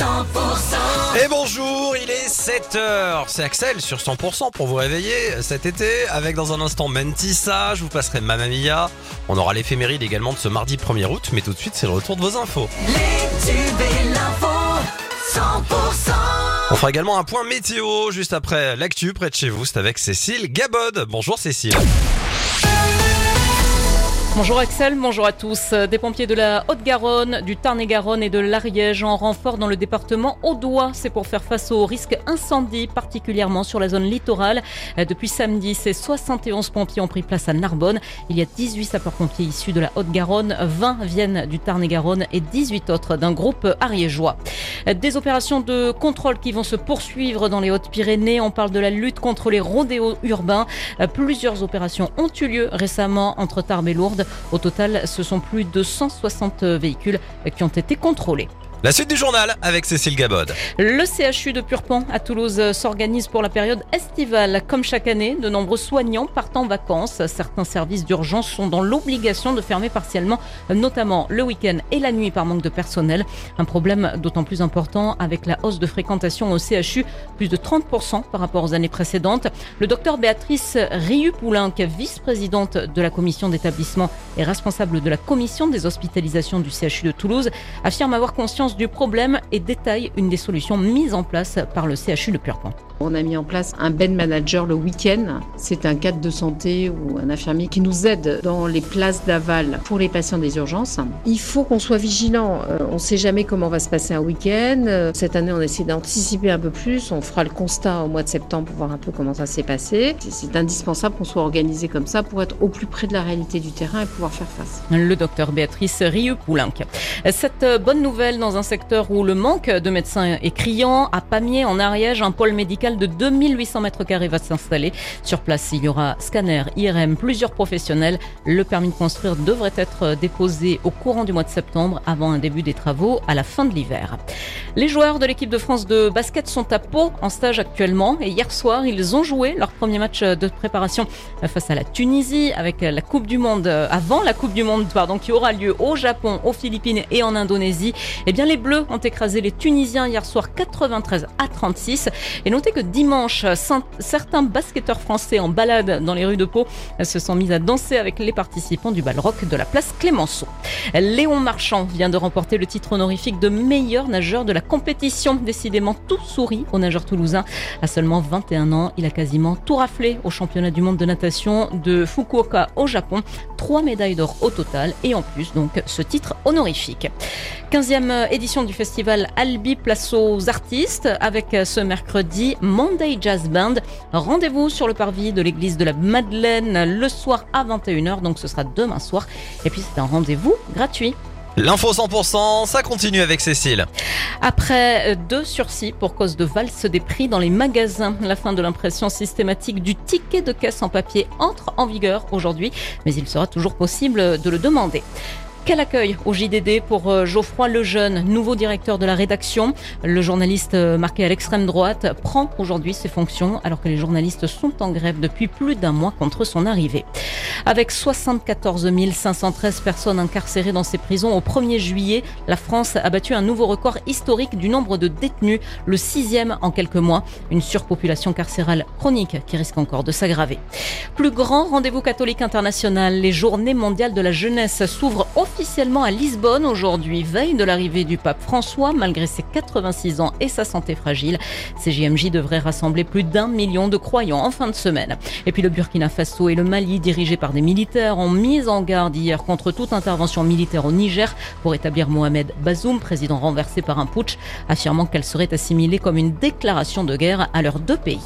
Et bonjour, il est 7h. C'est Axel sur 100% pour vous réveiller cet été. Avec dans un instant Mentissa, je vous passerai Mamma Mia. On aura l'éphéméride également de ce mardi 1er août. Mais tout de suite, c'est le retour de vos infos. Les tubes et l'info, 100%. On fera également un point météo juste après l'actu près de chez vous. C'est avec Cécile Gabod. Bonjour Cécile. Bonjour Axel, bonjour à tous. Des pompiers de la Haute-Garonne, du Tarn-et-Garonne et de l'Ariège en renfort dans le département Audois. C'est pour faire face au risque incendie, particulièrement sur la zone littorale. Depuis samedi, ces 71 pompiers ont pris place à Narbonne. Il y a 18 sapeurs-pompiers issus de la Haute-Garonne, 20 viennent du Tarn-et-Garonne et 18 autres d'un groupe ariégeois. Des opérations de contrôle qui vont se poursuivre dans les Hautes-Pyrénées. On parle de la lutte contre les rodéos urbains. Plusieurs opérations ont eu lieu récemment entre Tarbes et Lourdes. Au total, ce sont plus de 160 véhicules qui ont été contrôlés. La suite du journal avec Cécile Gabod. Le CHU de Purpan à Toulouse s'organise pour la période estivale. Comme chaque année, de nombreux soignants partent en vacances. Certains services d'urgence sont dans l'obligation de fermer partiellement, notamment le week-end et la nuit par manque de personnel. Un problème d'autant plus important avec la hausse de fréquentation au CHU, plus de 30% par rapport aux années précédentes. Le docteur Béatrice Riu-Poulenc, vice-présidente de la commission d'établissement et responsable de la commission des hospitalisations du CHU de Toulouse, affirme avoir conscience du problème et détaille une des solutions mises en place par le CHU de Purpan. On a mis en place un bed manager le week-end. C'est un cadre de santé ou un infirmier qui nous aide dans les places d'aval pour les patients des urgences. Il faut qu'on soit vigilant. Euh, on ne sait jamais comment va se passer un week-end. Euh, Cette année, on essaie d'anticiper un peu plus. On fera le constat au mois de septembre pour voir un peu comment ça s'est passé. C'est- indispensable qu'on soit organisé comme ça pour être au plus près de la réalité du terrain et pouvoir faire face. Le docteur Béatrice Rieu-Poulenc. Cette bonne nouvelle dans un secteur où le manque de médecins est criant, à Pamiers, en Ariège, un pôle médical de 2800 mètres carrés va s'installer. Sur place, il y aura scanner, IRM, plusieurs professionnels. Le permis de construire devrait être déposé au courant du mois de septembre avant un début des travaux à la fin de l'hiver. Les joueurs de l'équipe de France de basket sont à Pau en stage actuellement et hier soir, ils ont joué leur premier match de préparation face à la Tunisie avec la Coupe du Monde avant la Coupe du Monde qui aura lieu au Japon, aux Philippines et en Indonésie. Eh bien les Bleus ont écrasé les Tunisiens hier soir 93 à 36 et notez que dimanche certains basketteurs français en balade dans les rues de Pau se sont mis à danser avec les participants du bal rock de la place Clémenceau. Léon Marchand vient de remporter le titre honorifique de meilleur nageur de la compétition. Décidément tout sourit au nageur toulousain. À seulement 21 ans, il a quasiment tout raflé au championnat du monde de natation de Fukuoka au Japon. Trois médailles d'or au total et en plus donc ce titre honorifique. 15e édition du festival Albi Place aux artistes avec ce mercredi Monday Jazz Band. Rendez-vous sur le parvis de l'église de la Madeleine le soir à 21h, donc ce sera demain soir. Et puis c'est un rendez-vous gratuit. L'info 100%, ça continue avec Cécile. Après deux sursis pour cause de valse des prix dans les magasins, la fin de l'impression systématique du ticket de caisse en papier entre en vigueur aujourd'hui, mais il sera toujours possible de le demander. Quel accueil au JDD pour euh, Geoffroy Lejeune, nouveau directeur de la rédaction. Le journaliste euh, marqué à l'extrême droite prend aujourd'hui ses fonctions alors que les journalistes sont en grève depuis plus d'un mois contre son arrivée. Avec 74 513 personnes incarcérées dans ces prisons au 1er juillet, la France a battu un nouveau record historique du nombre de détenus, le sixième en quelques mois. Une surpopulation carcérale chronique qui risque encore de s'aggraver. Plus grand rendez-vous catholique international, les journées mondiales de la jeunesse s'ouvrent officiellement à Lisbonne aujourd'hui, veille de l'arrivée du pape François, malgré ses 86 ans et sa santé fragile. Ces JMJ devraient rassembler plus d'un million de croyants en fin de semaine. Et puis le Burkina Faso et le Mali, dirigés par des militaires, ont mis en garde hier contre toute intervention militaire au Niger pour établir Mohamed Bazoum, président renversé par un putsch, affirmant qu'elle serait assimilée comme une déclaration de guerre à leurs deux pays.